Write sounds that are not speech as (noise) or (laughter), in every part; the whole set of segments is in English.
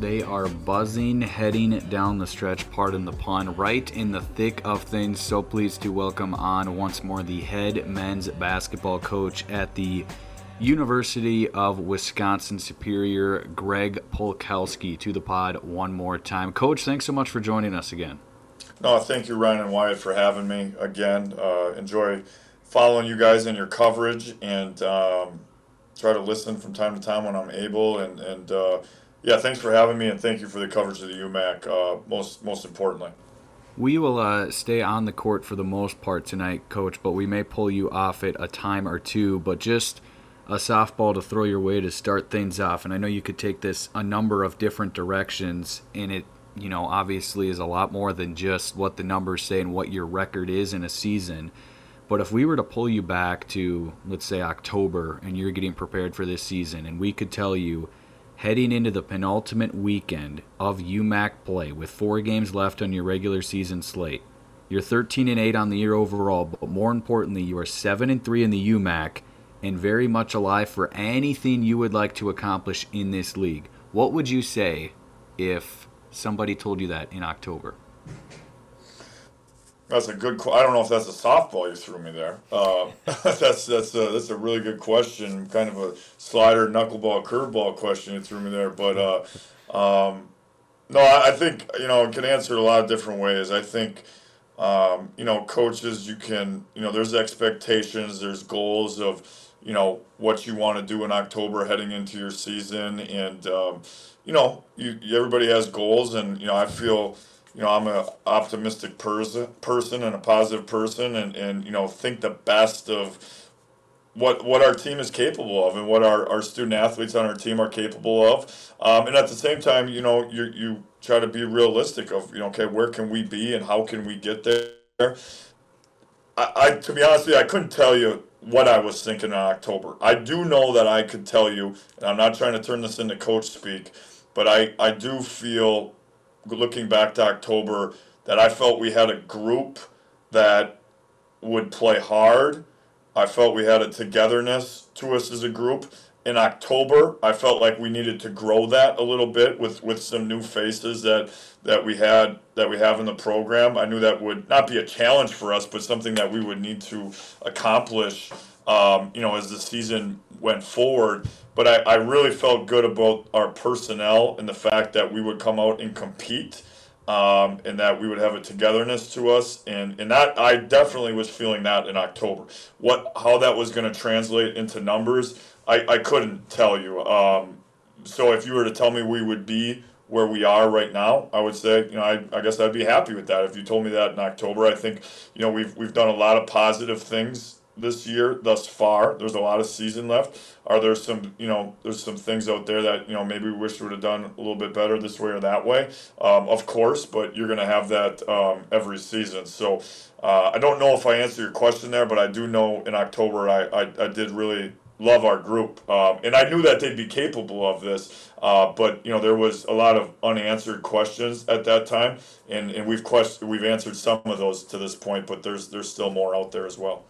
They are buzzing, heading down the stretch, pardon the pun, right in the thick of things. So pleased to welcome on once more the head men's basketball coach at the University of Wisconsin Superior, Greg Polkowski, to the pod one more time. Coach, thanks so much for joining us again. No, thank you, Ryan and Wyatt, for having me again. Uh, enjoy following you guys and your coverage and um, try to listen from time to time when I'm able. And, and uh, yeah, thanks for having me and thank you for the coverage of the UMAC, uh, most, most importantly. We will uh, stay on the court for the most part tonight, Coach, but we may pull you off it a time or two. But just a softball to throw your way to start things off. And I know you could take this a number of different directions, and it, you know, obviously is a lot more than just what the numbers say and what your record is in a season. But if we were to pull you back to, let's say, October, and you're getting prepared for this season, and we could tell you, heading into the penultimate weekend of UMAC play with four games left on your regular season slate, you're 13 and 8 on the year overall, but more importantly, you are 7 and 3 in the UMAC and very much alive for anything you would like to accomplish in this league. What would you say if somebody told you that in October? That's a good. I don't know if that's a softball you threw me there. Uh, (laughs) that's that's a, that's a really good question. Kind of a slider, knuckleball, curveball question you threw me there. But uh, um, no, I, I think you know it can answer it a lot of different ways. I think um, you know coaches, you can you know there's expectations, there's goals of you know what you want to do in October heading into your season, and um, you know you everybody has goals, and you know I feel you know, I'm an optimistic person, person and a positive person, and, and you know, think the best of what what our team is capable of and what our, our student athletes on our team are capable of. Um, and at the same time, you know, you you try to be realistic of you know, okay, where can we be and how can we get there. I, I to be honest with you, I couldn't tell you what I was thinking in October. I do know that I could tell you, and I'm not trying to turn this into coach speak, but I, I do feel looking back to October that I felt we had a group that would play hard. I felt we had a togetherness to us as a group. In October, I felt like we needed to grow that a little bit with, with some new faces that that we had that we have in the program. I knew that would not be a challenge for us, but something that we would need to accomplish. Um, you know, as the season went forward, but I, I really felt good about our personnel and the fact that we would come out and compete um, and that we would have a togetherness to us and, and that I definitely was feeling that in October. What how that was going to translate into numbers, I, I couldn't tell you. Um, so if you were to tell me we would be where we are right now, I would say, you know, I, I guess I'd be happy with that. If you told me that in October, I think, you know, we've we've done a lot of positive things this year thus far. There's a lot of season left. Are there some, you know, there's some things out there that, you know, maybe we wish we would have done a little bit better this way or that way? Um, of course, but you're to have that um, every season. So uh, I don't know if I answer your question there, but I do know in October I, I, I did really love our group. Um, and I knew that they'd be capable of this. Uh, but, you know, there was a lot of unanswered questions at that time. And, and we've quest- we've answered some of those to this point, but there's, there's still more out there as well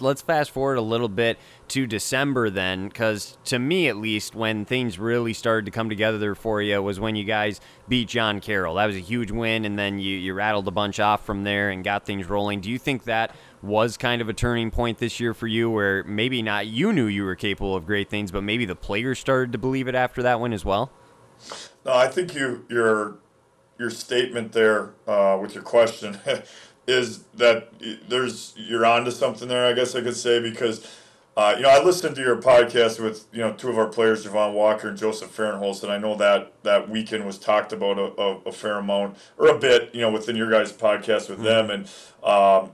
let's fast forward a little bit to December then, because to me at least, when things really started to come together for you was when you guys beat John Carroll. That was a huge win, and then you, you rattled a bunch off from there and got things rolling. Do you think that was kind of a turning point this year for you, where maybe not you knew you were capable of great things, but maybe the players started to believe it after that win as well? No, I think you your your statement there uh, with your question (laughs) is that there's you're onto something there. I guess I could say because uh, you know, I listened to your podcast with you know two of our players, Javon Walker and Joseph Fahrenholz, and I know that that weekend was talked about a, a, a fair amount or a bit, you know, within your guys' podcast with them, and um,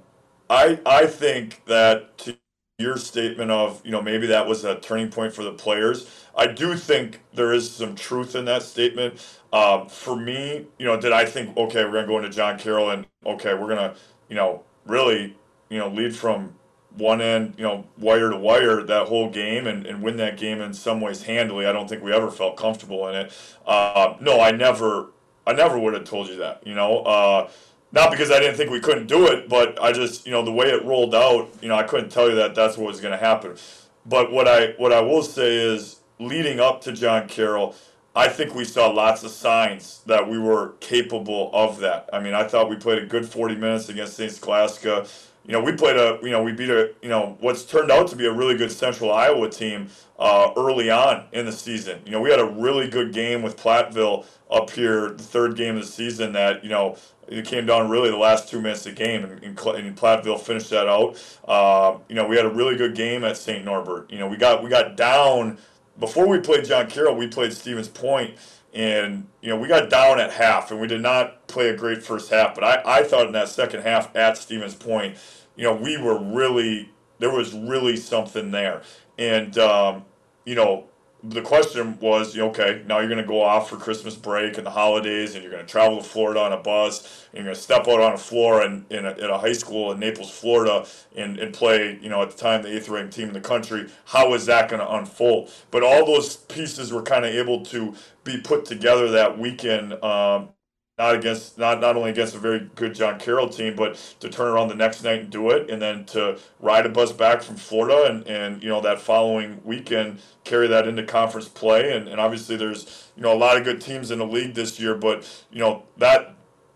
I I think that to your statement of you know maybe that was a turning point for the players. I do think there is some truth in that statement. Um, for me, you know, did I think okay, we're gonna go into John Carroll and okay, we're gonna you know really you know lead from one end, you know, wire to wire that whole game and, and win that game in some ways handily. I don't think we ever felt comfortable in it. Uh, no, I never, I never would have told you that. You know, uh, not because I didn't think we couldn't do it, but I just, you know, the way it rolled out, you know, I couldn't tell you that that's what was going to happen. But what I what I will say is, leading up to John Carroll, I think we saw lots of signs that we were capable of that. I mean, I thought we played a good 40 minutes against St. Scholastica. You know, we played a, you know, we beat a, you know, what's turned out to be a really good Central Iowa team uh, early on in the season. You know, we had a really good game with Platteville up here, the third game of the season that, you know, it came down really the last two minutes of the game, and, and, and Platteville finished that out. Uh, you know, we had a really good game at St. Norbert. You know, we got we got down before we played John Carroll. We played Stevens Point, and you know we got down at half, and we did not play a great first half. But I, I thought in that second half at Stevens Point, you know, we were really there was really something there, and um, you know the question was, okay, now you're going to go off for Christmas break and the holidays, and you're going to travel to Florida on a bus, and you're going to step out on a floor in, in a, at a high school in Naples, Florida, and, and play, you know, at the time the eighth ranked team in the country. How is that going to unfold? But all those pieces were kind of able to be put together that weekend. Um, not against not not only against a very good John Carroll team, but to turn around the next night and do it, and then to ride a bus back from Florida, and, and you know that following weekend carry that into conference play, and, and obviously there's you know a lot of good teams in the league this year, but you know that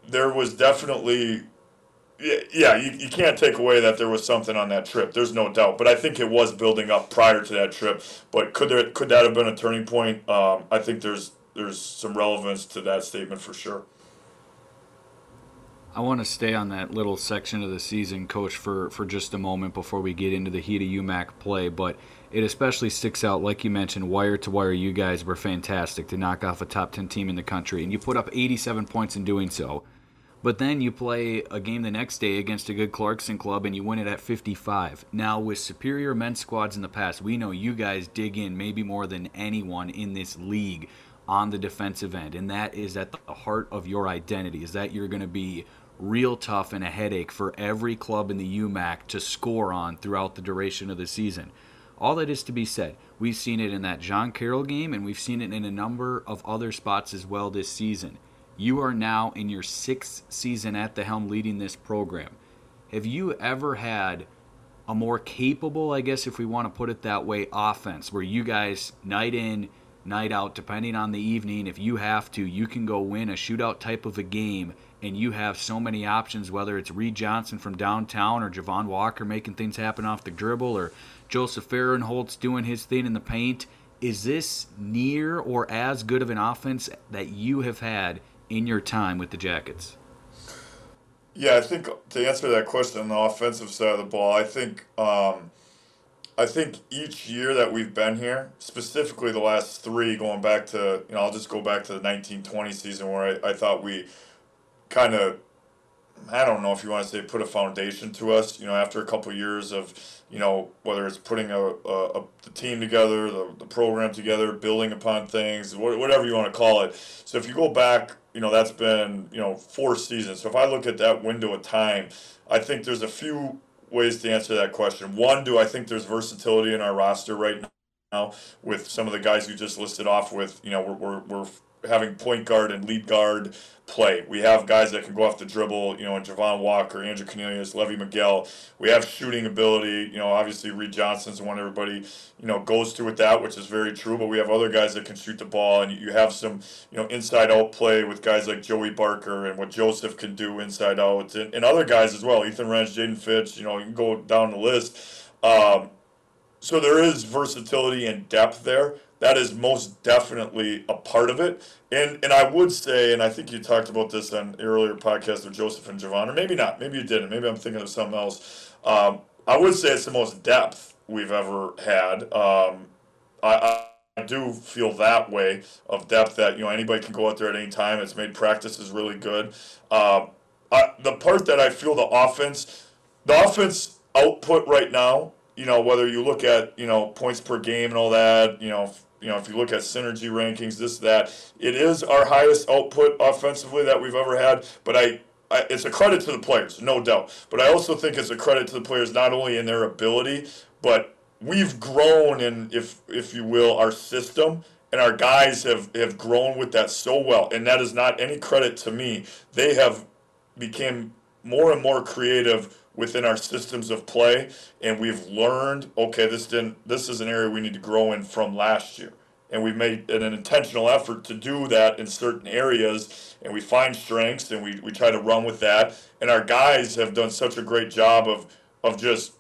there was definitely yeah, you, you can't take away that there was something on that trip. There's no doubt, but I think it was building up prior to that trip. But could there could that have been a turning point? Um, I think there's there's some relevance to that statement for sure. I want to stay on that little section of the season, Coach, for, for just a moment before we get into the heat of UMAC play. But it especially sticks out, like you mentioned, wire to wire. You guys were fantastic to knock off a top 10 team in the country, and you put up 87 points in doing so. But then you play a game the next day against a good Clarkson club and you win it at 55. Now, with superior men's squads in the past, we know you guys dig in maybe more than anyone in this league on the defensive end, and that is at the heart of your identity. Is that you're going to be real tough and a headache for every club in the UMAC to score on throughout the duration of the season. All that is to be said, we've seen it in that John Carroll game, and we've seen it in a number of other spots as well this season. You are now in your sixth season at the helm leading this program. Have you ever had a more capable, I guess, if we want to put it that way, offense where you guys, night in, night out, depending on the evening, if you have to, you can go win a shootout type of a game and you have so many options, whether it's Reed Johnson from downtown or Javon Walker making things happen off the dribble or Joseph Fahrenholtz doing his thing in the paint. Is this near or as good of an offense that you have had in your time with the Jackets? Yeah, I think to answer that question on the offensive side of the ball, I think um, I think each year that we've been here, specifically the last three, going back to you know, I'll just go back to the nineteen twenty season where I, I thought we kind of I don't know if you want to say put a foundation to us. You know, after a couple of years of, you know, whether it's putting a, a, a the team together, the, the program together, building upon things, whatever you want to call it. So if you go back, you know, that's been you know four seasons. So if I look at that window of time, I think there's a few ways to answer that question. One, do I think there's versatility in our roster right now with some of the guys you just listed off with? You know, we're we're, we're having point guard and lead guard play. We have guys that can go off the dribble, you know, and Javon Walker, Andrew Cornelius, Levy Miguel. We have shooting ability, you know, obviously Reed Johnson's the one everybody, you know, goes to with that, which is very true, but we have other guys that can shoot the ball and you have some, you know, inside out play with guys like Joey Barker and what Joseph can do inside out and, and other guys as well, Ethan Wrench, Jaden Fitch, you know, you can go down the list. Um, so there is versatility and depth there that is most definitely a part of it. And and I would say, and I think you talked about this on earlier podcast with Joseph and Javon, or maybe not, maybe you didn't, maybe I'm thinking of something else. Um, I would say it's the most depth we've ever had. Um, I, I do feel that way of depth that you know anybody can go out there at any time. It's made practices really good. Um, I, the part that I feel the offense, the offense output right now, you know, whether you look at you know points per game and all that, you know, you know if you look at synergy rankings, this that, it is our highest output offensively that we've ever had. But I. I, it's a credit to the players, no doubt. But I also think it's a credit to the players not only in their ability, but we've grown in, if if you will, our system, and our guys have have grown with that so well. And that is not any credit to me. They have became more and more creative within our systems of play, and we've learned. Okay, this didn't. This is an area we need to grow in from last year. And we've made an intentional effort to do that in certain areas, and we find strengths and we, we try to run with that. And our guys have done such a great job of, of just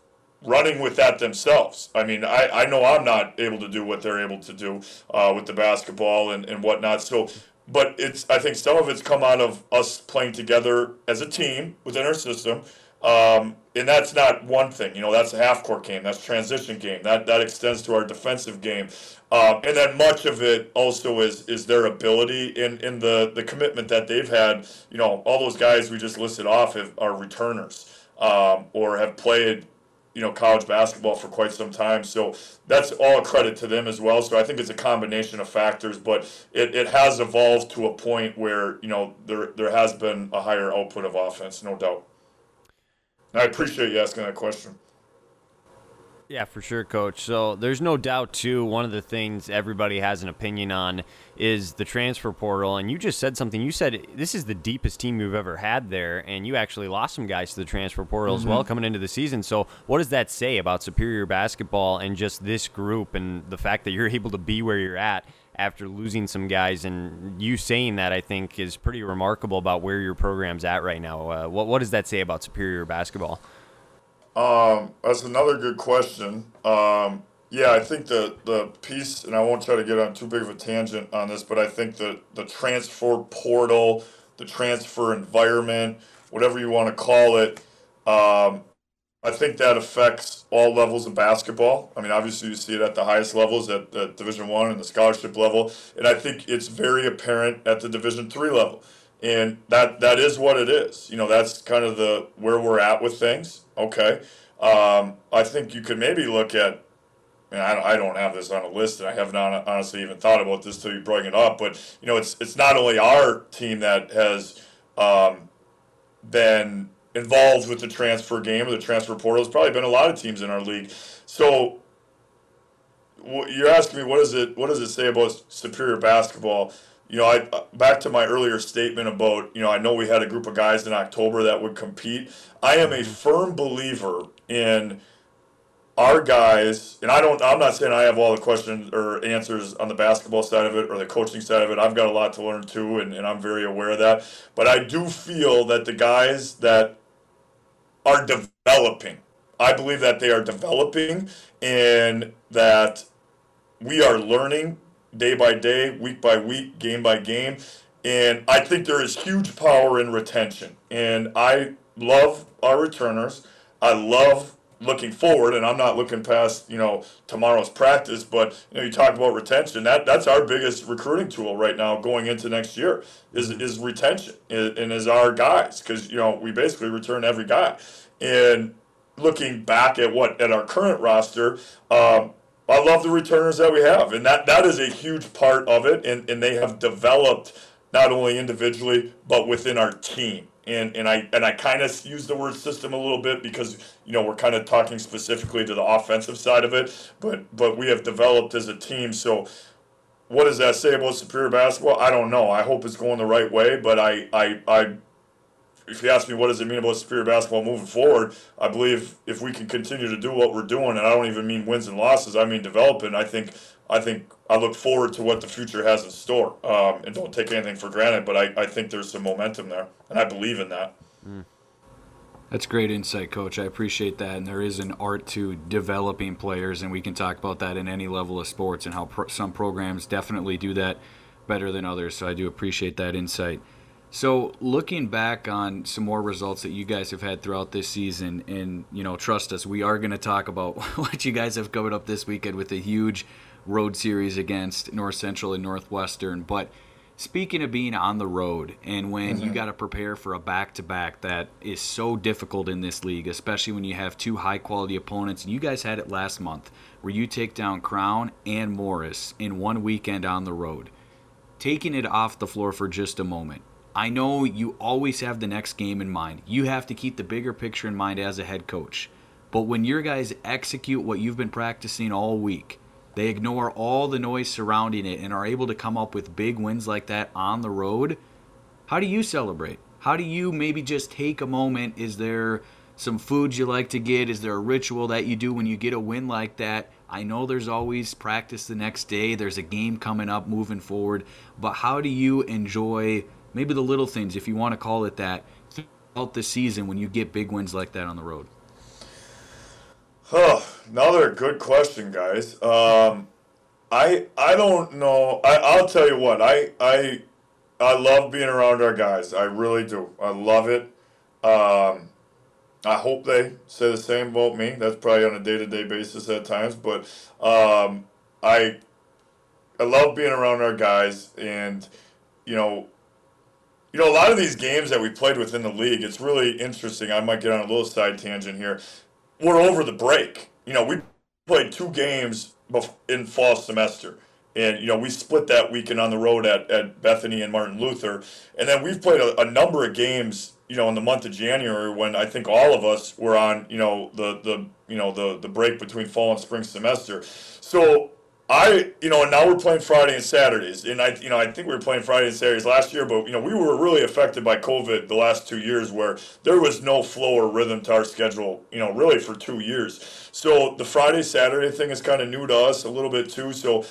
running with that themselves. I mean, I, I know I'm not able to do what they're able to do uh, with the basketball and, and whatnot. So, but it's I think some of it's come out of us playing together as a team within our system. Um, and that's not one thing, you know. That's a half court game. That's transition game. That that extends to our defensive game, um, and then much of it also is is their ability in, in the the commitment that they've had. You know, all those guys we just listed off have, are returners um, or have played you know college basketball for quite some time so that's all credit to them as well so i think it's a combination of factors but it, it has evolved to a point where you know there there has been a higher output of offense no doubt and i appreciate you asking that question Yeah, for sure, coach. So there's no doubt, too, one of the things everybody has an opinion on is the transfer portal. And you just said something. You said this is the deepest team you've ever had there, and you actually lost some guys to the transfer portal as well mm-hmm. coming into the season. So what does that say about Superior basketball and just this group and the fact that you're (laughs) able to be where you're at? After losing some guys, and you saying that, I think is pretty remarkable about where your program's at right now. Uh, what what does that say about Superior basketball? Um, that's another good question. Um, yeah, I think the the piece, and I won't try to get on too big of a tangent on this, but I think the the transfer portal, the transfer environment, whatever you want to call it, um, I think that affects all levels of basketball. I mean, obviously you see it at the highest levels at, Division One and the scholarship level, and I think it's very apparent at the Division Three level. And that that is what it is. You know, that's kind of the where we're at with things. Okay, um, I think you could maybe look at. And I I don't have this on a list, and I have not honestly even thought about this till you bring it up. But you know, it's it's not only our team that has um, been involved with the transfer game or the transfer portal. There's probably been a lot of teams in our league. So you're asking me what does it what does it say about superior basketball? You know, I uh, back to my earlier statement about you know I know we had a group of guys in October that would compete. I am a mm-hmm. firm believer in our guys, and I don't. I'm not saying I have all the questions or answers on the basketball side of it or the coaching side of it. I've got a lot to learn too, and, and I'm very aware of that. But I do feel that the guys that are developing, I believe that they are developing, and that we are learning day by day, week by week, game by game. And I think there is huge power in retention. And I love our returners. I love looking forward, and I'm not looking past you know tomorrow's practice. But you know, you talk about retention. That that's our biggest recruiting tool right now going into next year is is retention and and is our guys because you know we basically return every guy. And looking back at what at our current roster. Um, I love the returners that we have, and that, that is a huge part of it. And, and they have developed not only individually but within our team. And and I and I kind of use the word system a little bit because you know we're kind of talking specifically to the offensive side of it, but but we have developed as a team. So what does that say about superior basketball? I don't know. I hope it's going the right way, but I I, I if you ask me what does it mean about superior basketball moving forward, I believe if we can continue to do what we're doing, and I don't even mean wins and losses, I mean developing. I think I think I look forward to what the future has in store, um, and don't take anything for granted. But I, I think there's some momentum there, and I believe in that. That's great insight, Coach. I appreciate that. And there is an art to developing players, and we can talk about that in any level of sports and how pro- some programs definitely do that better than others. So I do appreciate that insight. So, looking back on some more results that you guys have had throughout this season, and you know, trust us, we are going to talk about (laughs) what you guys have covered up this weekend with a huge road series against North Central and Northwestern. But speaking of being on the road, and when you mm-hmm. got to prepare for a back-to-back that is so difficult in this league, especially when you have two high-quality opponents, and you guys had it last month, where you take down Crown and Morris in one weekend on the road taking it off the floor for just a moment. I know you always have the next game in mind. You have to keep the bigger picture in mind as a head coach. But when your guys execute what you've been practicing all week, they ignore all the noise surrounding it and are able to come up with big wins like that on the road. How do you celebrate? How do you maybe just take a moment? Is there some foods you like to get? Is there a ritual that you do when you get a win like that? I know there's always practice the next day, there's a game coming up moving forward, but how do you enjoy maybe the little things, if you want to call it that, throughout the season when you get big wins like that on the road? Huh, another good question, guys. Um, I I don't know. I I'll tell you what. I I I love being around our guys. I really do. I love it. Um, I hope they say the same about me. That's probably on a day to day basis at times, but um, I I love being around our guys, and you know, you know, a lot of these games that we played within the league, it's really interesting. I might get on a little side tangent here. We're over the break. You know, we played two games in fall semester. And, you know, we split that weekend on the road at, at Bethany and Martin Luther. And then we've played a, a number of games, you know, in the month of January when I think all of us were on, you know, the, the you know, the, the break between fall and spring semester. So I, you know, and now we're playing Friday and Saturdays, and I, you know, I think we were playing Friday and Saturdays last year, but you know, we were really affected by COVID the last two years, where there was no flow or rhythm to our schedule, you know, really for two years. So the Friday Saturday thing is kind of new to us a little bit too. So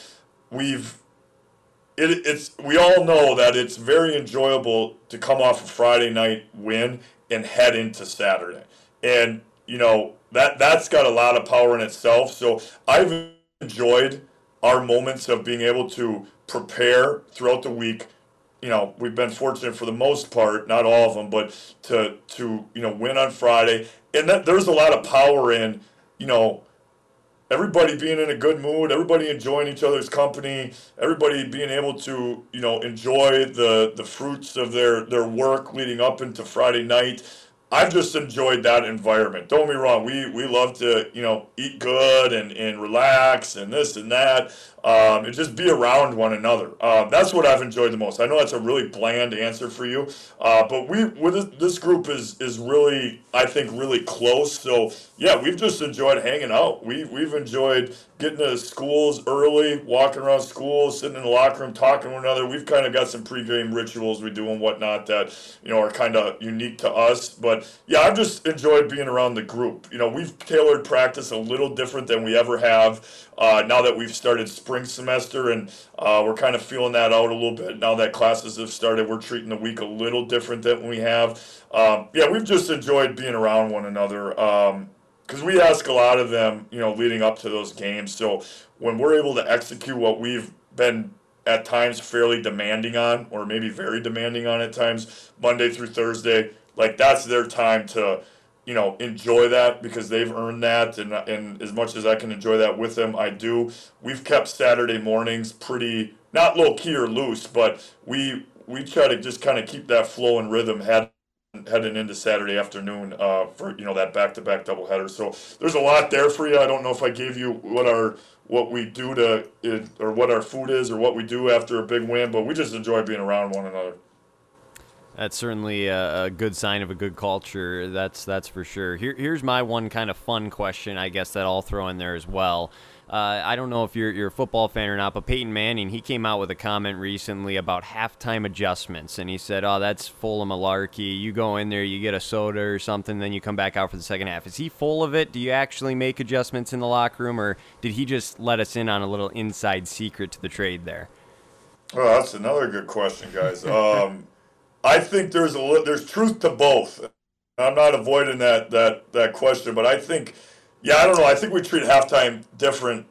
we've, it, it's we all know that it's very enjoyable to come off a Friday night win and head into Saturday, and you know that that's got a lot of power in itself. So I've enjoyed our moments of being able to prepare throughout the week. You know, we've been fortunate for the most part, not all of them, but to to you know win on Friday, and that there's a lot of power in you know everybody being in a good mood, everybody enjoying each other's company, everybody being able to you know enjoy the the fruits of their their work leading up into Friday night. I've just enjoyed that environment. Don't me wrong, we we love to you know eat good and, and relax and this and that, um, and just be around one another. Um, that's what I've enjoyed the most. I know that's a really bland answer for you, uh, but we with this group is is really I think really close. So yeah, we've just enjoyed hanging out. We we've enjoyed getting to schools early, walking around schools, sitting in the locker room, talking to one another. We've kind of got some pregame rituals we do and whatnot that you know are kind of unique to us. But yeah, I've just enjoyed being around the group. You know, we've tailored practice a little different than we ever have. Uh, now that we've started spring semester and uh, we're kind of feeling that out a little bit. Now that classes have started, we're treating the week a little different than we have. Um, yeah, we've just enjoyed being around one another. Um, because we ask a lot of them, you know, leading up to those games. So when we're able to execute what we've been at times fairly demanding on, or maybe very demanding on at times, Monday through Thursday, like that's their time to, you know, enjoy that because they've earned that. And, and as much as I can enjoy that with them, I do. We've kept Saturday mornings pretty, not low key or loose, but we, we try to just kind of keep that flow and rhythm head heading into Saturday afternoon uh, for you know that back-to-back doubleheader. So there's a lot there for you. I don't know if I gave you what our what we do to or what our food is or what we do after a big win, but we just enjoy being around one another. That's certainly a, a good sign of a good culture. That's that's for sure. Here, here's my one kind of fun question, I guess that I'll throw in there as well. Uh, I don't know if you're, you're a football fan or not, but Peyton Manning, he came out with a comment recently about halftime adjustments. And he said, Oh, that's full of malarkey. You go in there, you get a soda or something, then you come back out for the second half. Is he full of it? Do you actually make adjustments in the locker room, or did he just let us in on a little inside secret to the trade there? Well, that's another good question, guys. Um, (laughs) I think there's a there's truth to both. I'm not avoiding that that that question, but I think, yeah, I don't know. I think we treat halftime different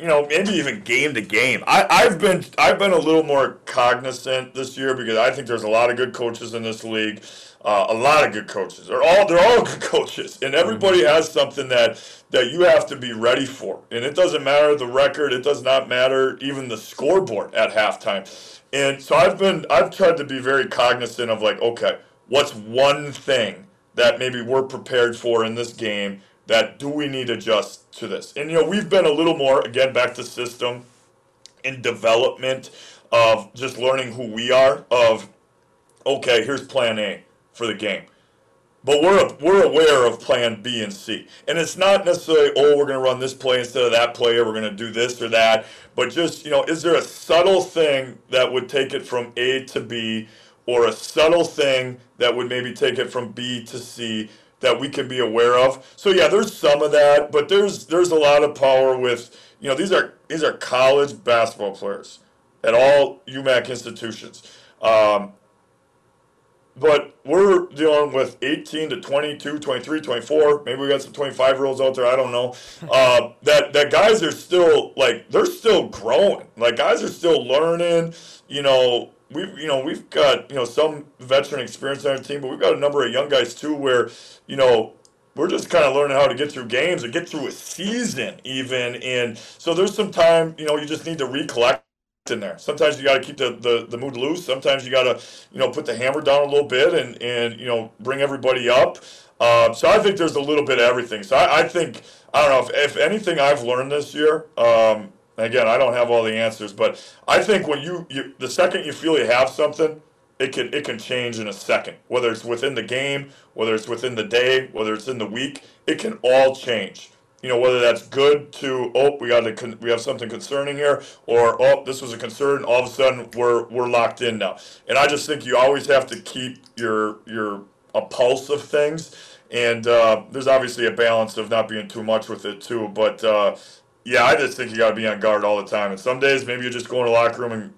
you know, maybe even game to game. I, I've been I've been a little more cognizant this year because I think there's a lot of good coaches in this league, uh, a lot of good coaches. They're all they're all (laughs) good coaches, and everybody has something that that you have to be ready for. And it doesn't matter the record. It does not matter even the scoreboard at halftime. And so I've been I've tried to be very cognizant of like, okay, what's one thing that maybe we're prepared for in this game that do we need to adjust to this? And you know, we've been a little more again back to system in development of just learning who we are of okay, here's plan A for the game. But we're we're aware of plan B and C. And it's not necessarily, oh, we're gonna run this play instead of that play, or we're gonna do this or that. But just, you know, is there a subtle thing that would take it from A to B, or a subtle thing that would maybe take it from B to C that we can be aware of? So yeah, there's some of that, but there's there's a lot of power with you know, these are these are college basketball players at all UMAC institutions. Um, but we're dealing with 18 to 22, 23, 24. Maybe we got some 25 year olds out there. I don't know. (laughs) Uh, that that guys are still like they're still growing. Like guys are still learning. You know, we you know we've got you know some veteran experience on our team, but we've got a number of young guys too. Where you know we're just kind of learning how to get through games and get through a season even. And so there's some time. You know, you just need to recollect in there. Sometimes you got to keep the, the, the mood loose. Sometimes you got to, you know, put the hammer down a little bit and, and you know, bring everybody up. Uh, so I think there's a little bit of everything. So I, I think, I don't know, if, if anything I've learned this year, um, again, I don't have all the answers, but I think when you, you the second you feel you have something, it can it can change in a second. Whether it's within the game, whether it's within the day, whether it's in the week, it can all change. You know whether that's good to oh we got to we have something concerning here or oh this was a concern all of a sudden we're we're locked in now. And i just think you always have to keep your your a pulse of things. And uh, there's obviously a balance of not being too much with it too but uh, yeah i just think you got to be on guard all the time and some days maybe you just go in the locker room and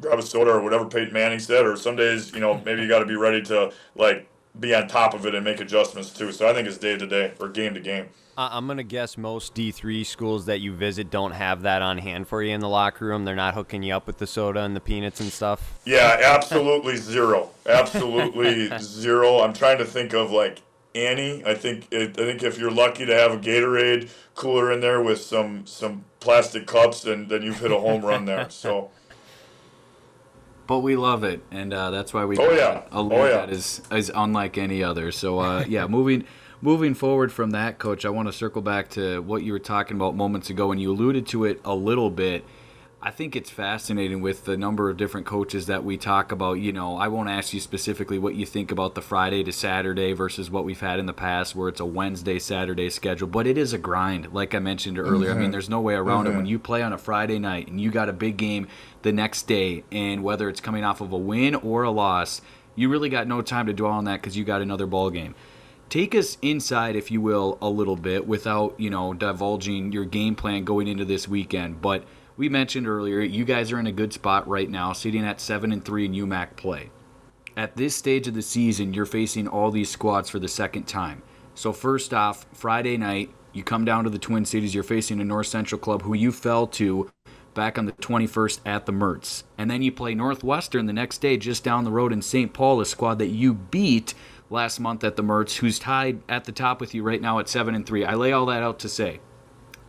grab a soda or whatever peyton manning said or some days you know maybe you got to be ready to like be on top of it and make adjustments too so i think it's day to day or game to game I- I'm gonna guess most D3 schools that you visit don't have that on hand for you in the locker room. They're not hooking you up with the soda and the peanuts and stuff. Yeah, absolutely zero. Absolutely (laughs) zero. I'm trying to think of like Annie. I think it, I think if you're lucky to have a Gatorade cooler in there with some some plastic cups, then then you've hit a home run there. (laughs) So But we love it, and uh, that's why we Oh, yeah. a Oh, yeah. that is is unlike any other. So uh, (laughs) yeah, moving moving forward from that, coach, I want to circle back to what you were talking about moments ago, and you alluded to it a little bit. I think it's fascinating with the number of different coaches that we talk about. You know, I won't ask you specifically what you think about the Friday to Saturday versus what we've had in the past, where it's a Wednesday Saturday schedule, but it is a grind, like I mentioned earlier. I mean, mm-hmm. there's no way around it. When mm-hmm. you play on a Friday night and you got a big game the next day, and whether it's coming off of a win or a loss, you really got no time to dwell on that because you got another ball game take us inside if you will a little bit without you know divulging your game plan going into this weekend but we mentioned earlier you guys are in a good spot right now sitting at 7 and 3 in umac play. At this stage of the season you're facing all these squads for the second time. So first off friday night you come down to the twin cities you're facing a north central club who you fell to back on the 21st at the mertz. And then you play northwestern the next day just down the road in st paul a squad that you beat last month at the Mertz, who's tied at the top with you right now at seven and three. I lay all that out to say,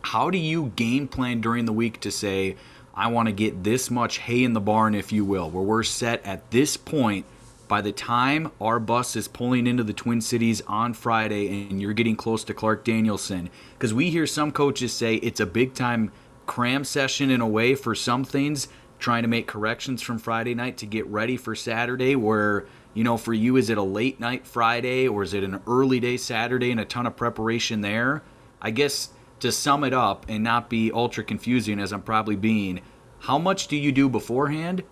how do you game plan during the week to say, I want to get this much hay in the barn, if you will, where we're set at this point by the time our bus is pulling into the Twin Cities on Friday and you're getting close to Clark Danielson? Because we hear some coaches say it's a big time cram session in a way for some things, trying to make corrections from Friday night to get ready for Saturday, where you know, for you, is it a late night Friday or is it an early day Saturday and a ton of preparation there? I guess to sum it up and not be ultra confusing as I'm probably being, how much do you do beforehand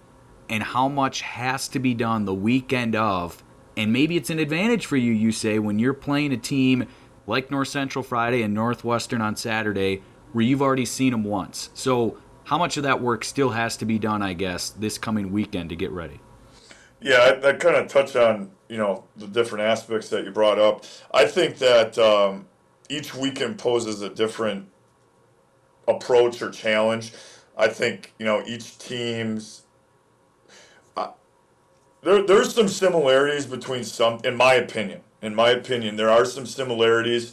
and how much has to be done the weekend of? And maybe it's an advantage for you, you say, when you're playing a team like North Central Friday and Northwestern on Saturday where you've already seen them once. So, how much of that work still has to be done, I guess, this coming weekend to get ready? Yeah, I, kind of touched on you know the different aspects that you brought up. I think that um, each weekend poses a different approach or challenge. I think you know each team's. There, there's some similarities between some, in my opinion. In my opinion, there are some similarities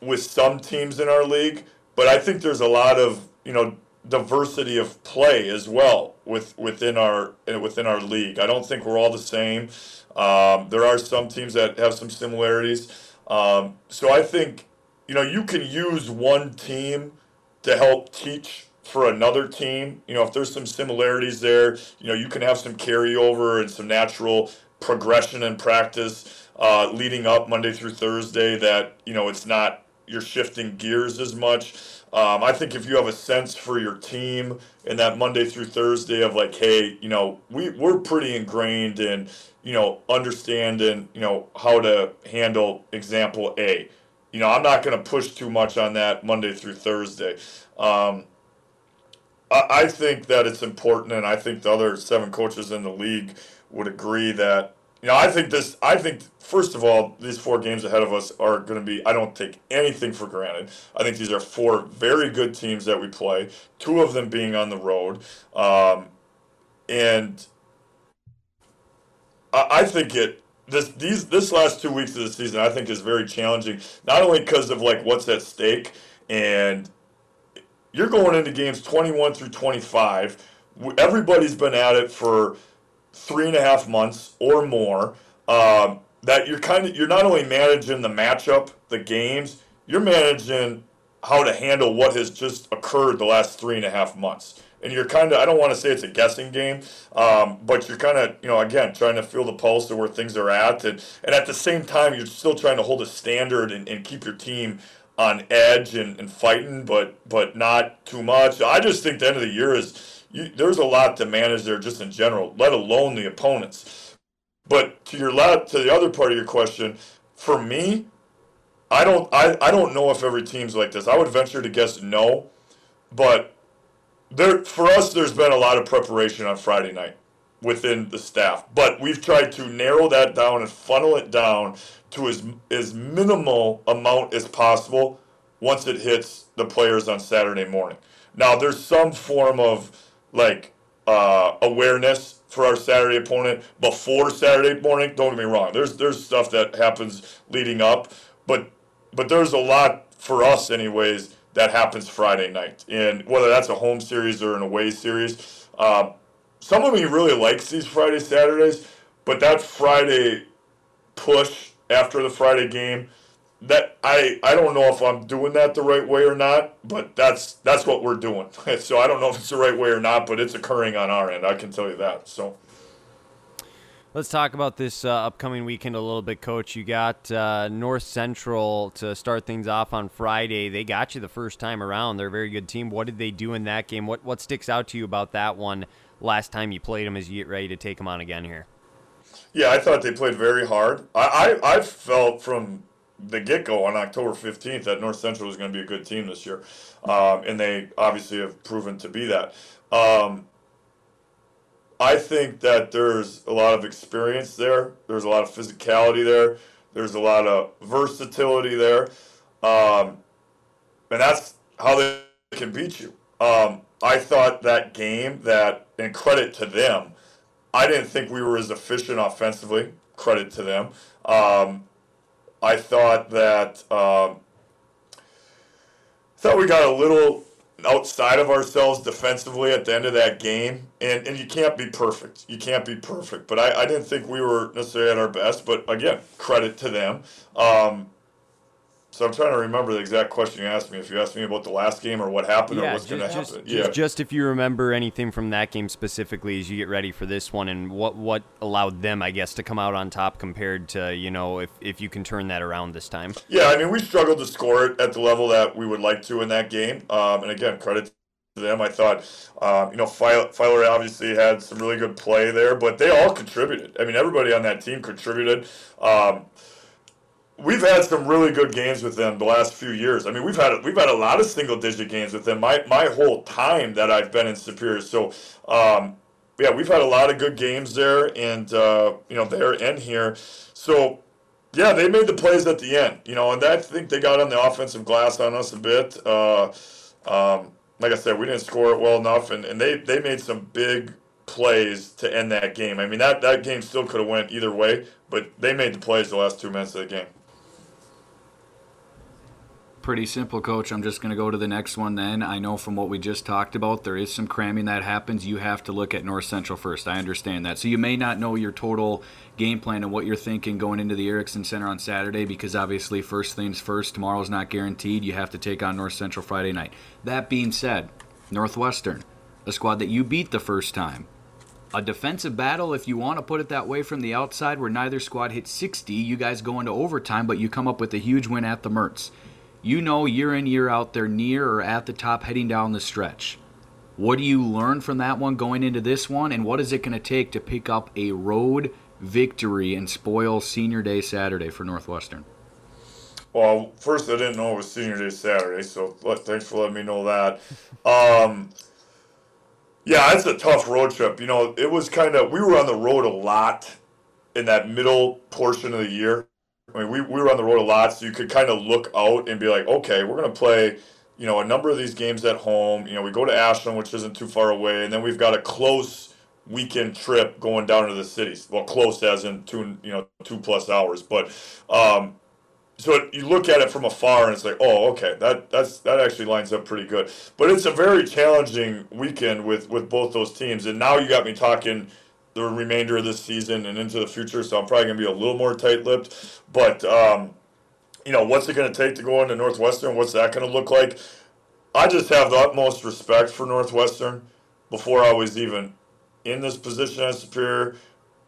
with some teams in our league, but I think there's a lot of you know diversity of play as well with within our uh, within our league. I don't think we're all the same. Um, there are some teams that have some similarities. Um, so I think you know you can use one team to help teach for another team. You know if there's some similarities there, you know you can have some carryover and some natural progression and practice uh, leading up Monday through Thursday. That you know it's not you're shifting gears as much. Um, I think if you have a sense for your team in that Monday through Thursday of like, hey, you know, we we're pretty ingrained in, you know, understanding, you know, how to handle example A. You know, I'm not going to push too much on that Monday through Thursday. Um, I, I think that it's important, and I think the other seven coaches in the league would agree that you know, I think this. I think first of all, these four games ahead of us are going to be. I don't take anything for granted. I think these are four very good teams that we play. Two of them being on the road, um, and I, I think it. This these this last two weeks of the season, I think, is very challenging. Not only because of like what's at stake, and you're going into games 21 through 25. Everybody's been at it for three and a half months or more. Um, that you're kind of you're not only managing the matchup, the games, you're managing how to handle what has just occurred the last three and a half months. And you're kind of I don't want to say it's a guessing game, um, but you're kind of you know again trying to feel the pulse of where things are at, and and at the same time you're still trying to hold a standard and, and keep your team on edge and, and fighting, but but not too much. I just think the end of the year is you, there's a lot to manage there just in general, let alone the opponents. But to your la- to the other part of your question, for me, I don't I, I don't know if every team's like this. I would venture to guess no, but there for us there's been a lot of preparation on Friday night within the staff, but we've tried to narrow that down and funnel it down to as as minimal amount as possible once it hits the players on Saturday morning. Now there's some form of like uh, awareness for our Saturday opponent before Saturday morning. Don't get me wrong. There's there's stuff that happens leading up, but but there's a lot for us anyways that happens Friday night, and whether that's a home series or an away series. Uh, some of me really likes these Friday Saturdays, but that Friday push after the Friday game that I I don't know if I'm doing that the right way or not, but that's that's what we're doing. (laughs) so I don't know if it's the right way or not, but it's occurring on our end. I can tell you that. So Let's talk about this uh, upcoming weekend a little bit, Coach. You got uh, North Central to start things off on Friday. They got you the first time around. They're a very good team. What did they do in that game? What what sticks out to you about that one last time you played them as you get ready to take them on again here? yeah, I thought they played very hard. I I, I felt from the get go on October 15th that North Central was going to be a good team this year, um, and they obviously have proven to be that. Um, I think that there's a lot of experience there. There's a lot of physicality there. There's a lot of versatility there, um, and that's how they can beat you. Um, I thought that game that, and credit to them, I didn't think we were as efficient offensively. Credit to them. Um, I thought that um, thought we got a little outside of ourselves defensively at the end of that game, and, and you can't be perfect. You can't be perfect, but I, I didn't think we were necessarily at our best. But again, credit to them. Um, so I'm trying to remember the exact question you asked me. If you asked me about the last game or what happened or what's going to happen, just, yeah. just if you remember anything from that game specifically as you get ready for this one, and what what allowed them, I guess, to come out on top compared to you know if if you can turn that around this time. Yeah, I mean, we struggled to score it at the level that we would like to in that game. Um, and again, credit to them. I thought, um, you know, Filer obviously had some really good play there, but they all contributed. I mean, everybody on that team contributed. Um, we've had some really good games with them the last few years. I mean, we've had we've had a lot of single digit games with them. My my whole time that I've been in Superior. So, um, yeah, we've had a lot of good games there, and uh, you know, there and here. So, yeah, they made the plays at the end. You know, and I think they got on the offensive glass on us a bit. Uh, Um, like I said, we didn't score it well enough, and, and they, they made some big plays to end that game. I mean, that, that game still could have went either way, but they made the plays the last two minutes of the game. Pretty simple, coach. I'm just going to go to the next one then. I know from what we just talked about, there is some cramming that happens. You have to look at North Central first. I understand that. So you may not know your total game plan and what you're thinking going into the Erickson Center on Saturday because obviously, first things first, tomorrow's not guaranteed. You have to take on North Central Friday night. That being said, Northwestern, a squad that you beat the first time. A defensive battle, if you want to put it that way, from the outside, where neither squad hit 60. You guys go into overtime, but you come up with a huge win at the Mertz you know year in year out they're near or at the top heading down the stretch what do you learn from that one going into this one and what is it going to take to pick up a road victory and spoil senior day saturday for northwestern Well, first I didn't know it was Senior Day Saturday, so thanks for letting me know that. Um, yeah, it's a tough road trip. You know, it was kind of we were on the road a lot in that middle portion of the year. I mean, we, we were on the road a lot, so you could kind of look out and be like, okay, we're going to play, you know, a number of these games at home. You know, we go to Ashland, which isn't too far away, and then we've got a close weekend trip going down to the cities. Well, close as in two, you know, two plus hours. But um, so you look at it from afar, and it's like, oh, okay, that that's that actually lines up pretty good. But it's a very challenging weekend with with both those teams, and now you got me talking the remainder of this season and into the future. So I'm probably gonna be a little more tight-lipped. But um, you know, what's it gonna take to go into Northwestern? What's that gonna look like? I just have the utmost respect for Northwestern. Before I was even in this position as superior,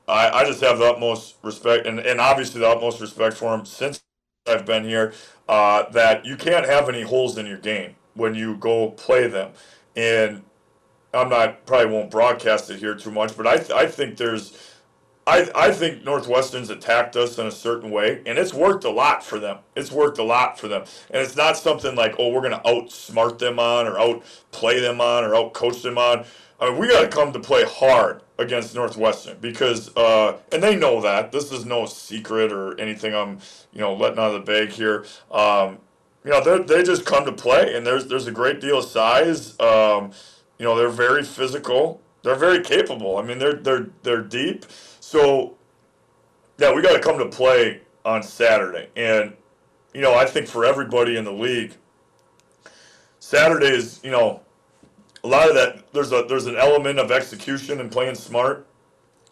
I, I just have the utmost respect, and, and obviously the utmost respect for them since I've been here. Uh, that you can't have any holes in your game when you go play them, and I'm not probably won't broadcast it here too much, but I I think there's I I think Northwestern's attacked us in a certain way, and it's worked a lot for them. It's worked a lot for them, and it's not something like oh we're gonna outsmart them on or outplay them on or outcoach them on. I mean we got to come to play hard against Northwestern because uh, and they know that this is no secret or anything. I'm you know letting out of the bag here. Um, you know they they just come to play, and there's there's a great deal of size. Um, you know, they're very physical. They're very capable. I mean, they're they're they're deep. So, yeah, we got to come to play on Saturday. And you know, I think for everybody in the league, Saturday is you know, a lot of that. There's a there's an element of execution and playing smart,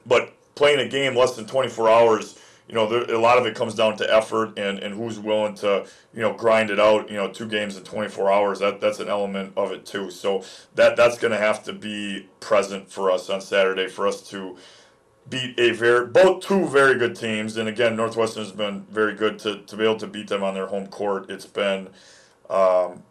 but playing a game less than 24 hours. You know, there, a lot of it comes down to effort and, and who's willing to, you know, grind it out. You know, two games in 24 hours. That that's an element of it too. So that that's going to have to be present for us on Saturday for us to beat a very both two very good teams. And again, Northwestern has been very good to, to be able to beat them on their home court. It's been, um,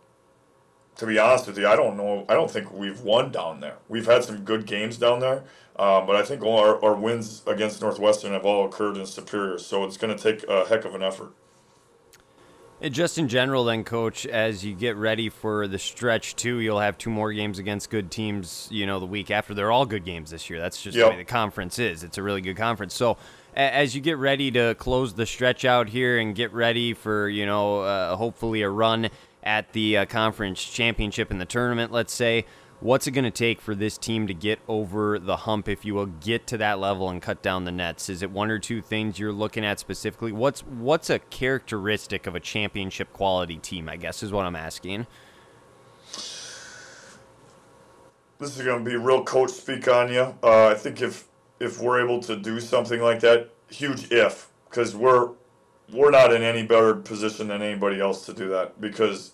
to be honest with you, I don't know. I don't think we've won down there. We've had some good games down there, um, but I think all our, our wins against Northwestern have all occurred in Superior. So it's going to take a heck of an effort. And just in general, then, coach, as you get ready for the stretch too, you'll have two more games against good teams. You know, the week after, they're all good games this year. That's just Yep. the way the conference is. It's a really good conference. So, a- as you get ready to close the stretch out here and get ready for, you know, uh, hopefully a run at the uh, conference championship in the tournament, let's say, what's it going to take for this team to get over the hump, if you will, get to that level and cut down the nets? Is it one or two things you're looking at specifically? What's what's a characteristic of a championship quality team? I guess is what I'm asking. This is going to be real coach speak on you. Uh, I think if if we're able to do something like that, huge if, because we're we're not in any better position than anybody else to do that because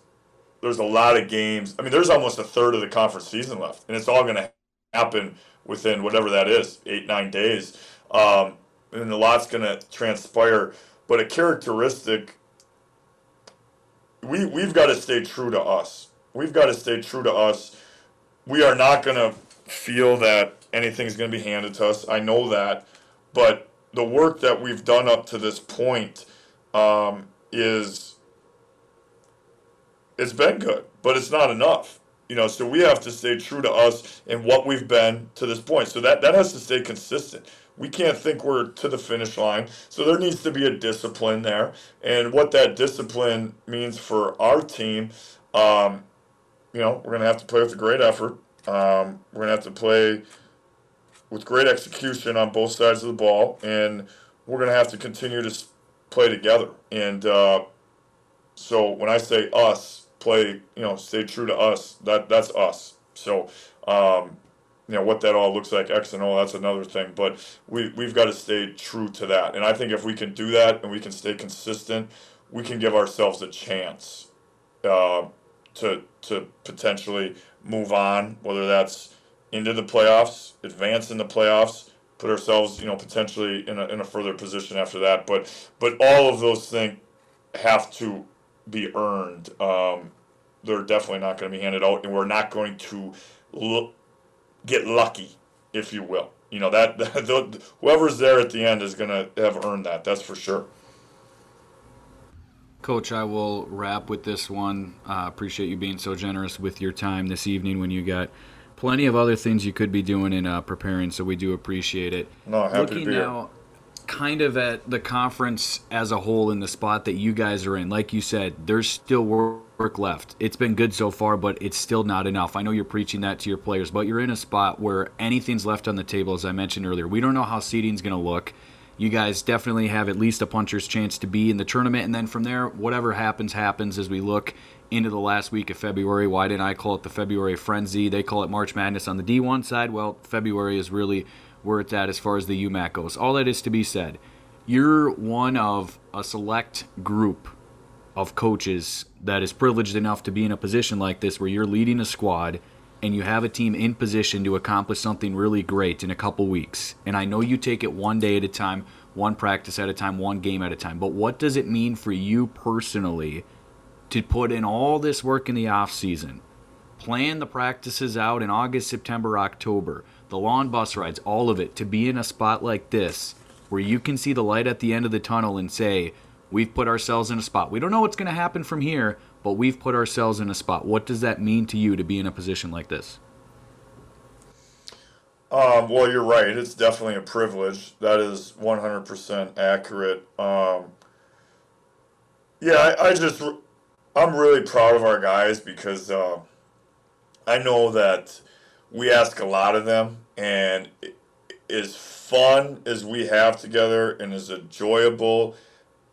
there's a lot of games. I mean, there's almost a third of the conference season left, and it's all going to happen within whatever that is, eight nine days, um, and a lot's going to transpire. But a characteristic, we we've got to stay true to us. We've got to stay true to us. We are not going to feel that anything's going to be handed to us. I know that, but the work that we've done up to this point um, is it's been good, but it's not enough. You know, so we have to stay true to us and what we've been to this point. So that that has to stay consistent. We can't think we're to the finish line. So there needs to be a discipline there, and what that discipline means for our team. Um, you know, we're going to have to play with a great effort. Um, we're going to have to play with great execution on both sides of the ball, and we're going to have to continue to play together. And uh, so when I say us, play, you know, stay true to us. That that's us. So, um, you know, what that all looks like, X and O, that's another thing. But we we've got to stay true to that. And I think if we can do that and we can stay consistent, we can give ourselves a chance uh, to to potentially move on, whether that's into the playoffs, advance in the playoffs, put ourselves, you know, potentially in a, in a further position after that. But but all of those things have to be earned. Um, they're definitely not going to be handed out, and we're not going to look, get lucky, if you will. You know that, (laughs) that whoever's there at the end is going to have earned that. That's for sure. Coach, I will wrap with this one. Uh, appreciate you being so generous with your time this evening when you got plenty of other things you could be doing and uh, preparing, so we do appreciate it. No, happy to Looking be here. Kind of at the conference as a whole in the spot that you guys are in, like you said, there's still work left. It's been good so far, but it's still not enough. I know you're preaching that to your players, but you're in a spot where anything's left on the table, as I mentioned earlier. We don't know how seeding's going to look. You guys definitely have at least a puncher's chance to be in the tournament, and then from there, whatever happens, happens as we look into the last week of February. Why didn't I call it the February frenzy? They call it March Madness on the D1 side. Well, February is really where it's at as far as the UMAC goes. All that is to be said. You're one of a select group of coaches that is privileged enough to be in a position like this where you're leading a squad and you have a team in position to accomplish something really great in a couple weeks. And I know you take it one day at a time, one practice at a time, one game at a time. But what does it mean for you personally to put in all this work in the off season? Plan the practices out in August, September, October, the lawn bus rides, all of it, to be in a spot like this where you can see the light at the end of the tunnel and say, We've put ourselves in a spot. We don't know what's going to happen from here, but we've put ourselves in a spot. What does that mean to you to be in a position like this? Um, well, you're right. It's definitely a privilege. That is 100% accurate. Um, yeah, I, I just, I'm really proud of our guys because uh, I know that we ask a lot of them, and as fun as we have together and as enjoyable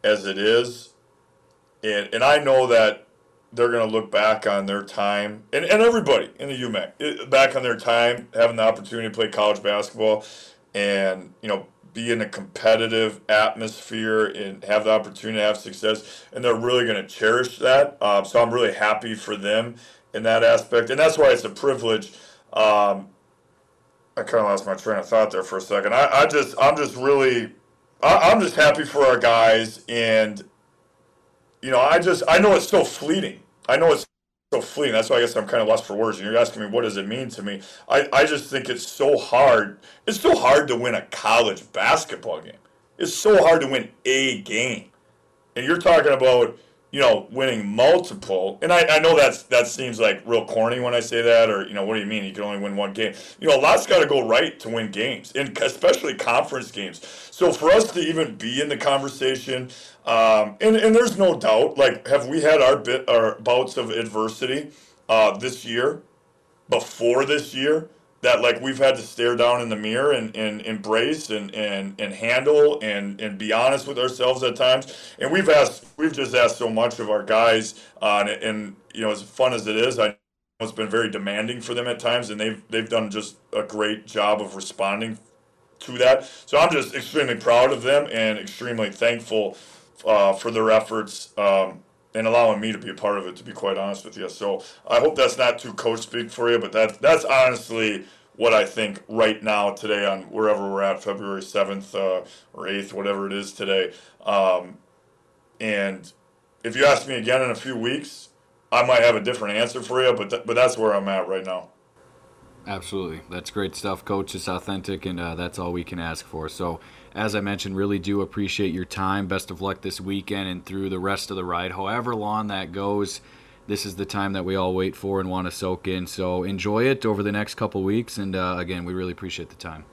as it is, and, and I know that they're going to look back on their time, and, and everybody in the UMAC, back on their time having the opportunity to play college basketball and, you know, be in a competitive atmosphere and have the opportunity to have success. And they're really going to cherish that. Um, so I'm really happy for them in that aspect. And that's why it's a privilege. Um, I kind of lost my train of thought there for a second. I, I just, I'm just really, I, I'm just happy for our guys and, you know, I just I know it's so fleeting. I know it's so fleeting. That's why I guess I'm kind of lost for words. And you're asking me what does it mean to me? I, I just think it's so hard. It's so hard to win a college basketball game. It's so hard to win a game. And you're talking about, you know, winning multiple. And I, I know that's that seems like real corny when I say that, or you know, what do you mean? You can only win one game. You know, a lot's got to go right to win games, and especially conference games. So for us to even be in the conversation, um, and and there's no doubt, like, have we had our bit our bouts of adversity uh, this year? before this year that like we've had to stare down in the mirror and, and embrace and, and, and handle and, and be honest with ourselves at times. And we've asked we've just asked so much of our guys uh, and, and you know as fun as it is, I it's been very demanding for them at times and they've they've done just a great job of responding to that. So I'm just extremely proud of them and extremely thankful uh, for their efforts um, and allowing me to be a part of it. To be quite honest with you, so I hope that's not too coach speak for you, but that that's honestly what I think right now today on wherever we're at, February seventh uh, or eighth, whatever it is today. Um, and if you ask me again in a few weeks, I might have a different answer for you, but th- but that's where I'm at right now. Absolutely. That's great stuff, Coach. It's authentic, and uh, that's all we can ask for. So, as I mentioned, really do appreciate your time. Best of luck this weekend and through the rest of the ride. However long that goes, this is the time that we all wait for and want to soak in. So, enjoy it over the next couple weeks. And uh, again, we really appreciate the time.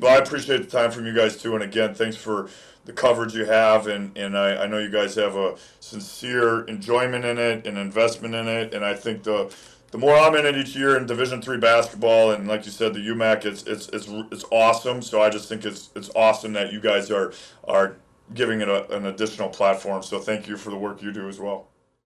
Well, I appreciate the time from you guys too, and again, thanks for the coverage you have, and and I, I know you guys have a sincere enjoyment in it, and investment in it, and I think the the more I'm in it each year in Division three basketball, and like you said, the UMAC, it's it's it's it's awesome. So I just think it's it's awesome that you guys are are giving it a, an additional platform. So thank you for the work you do as well.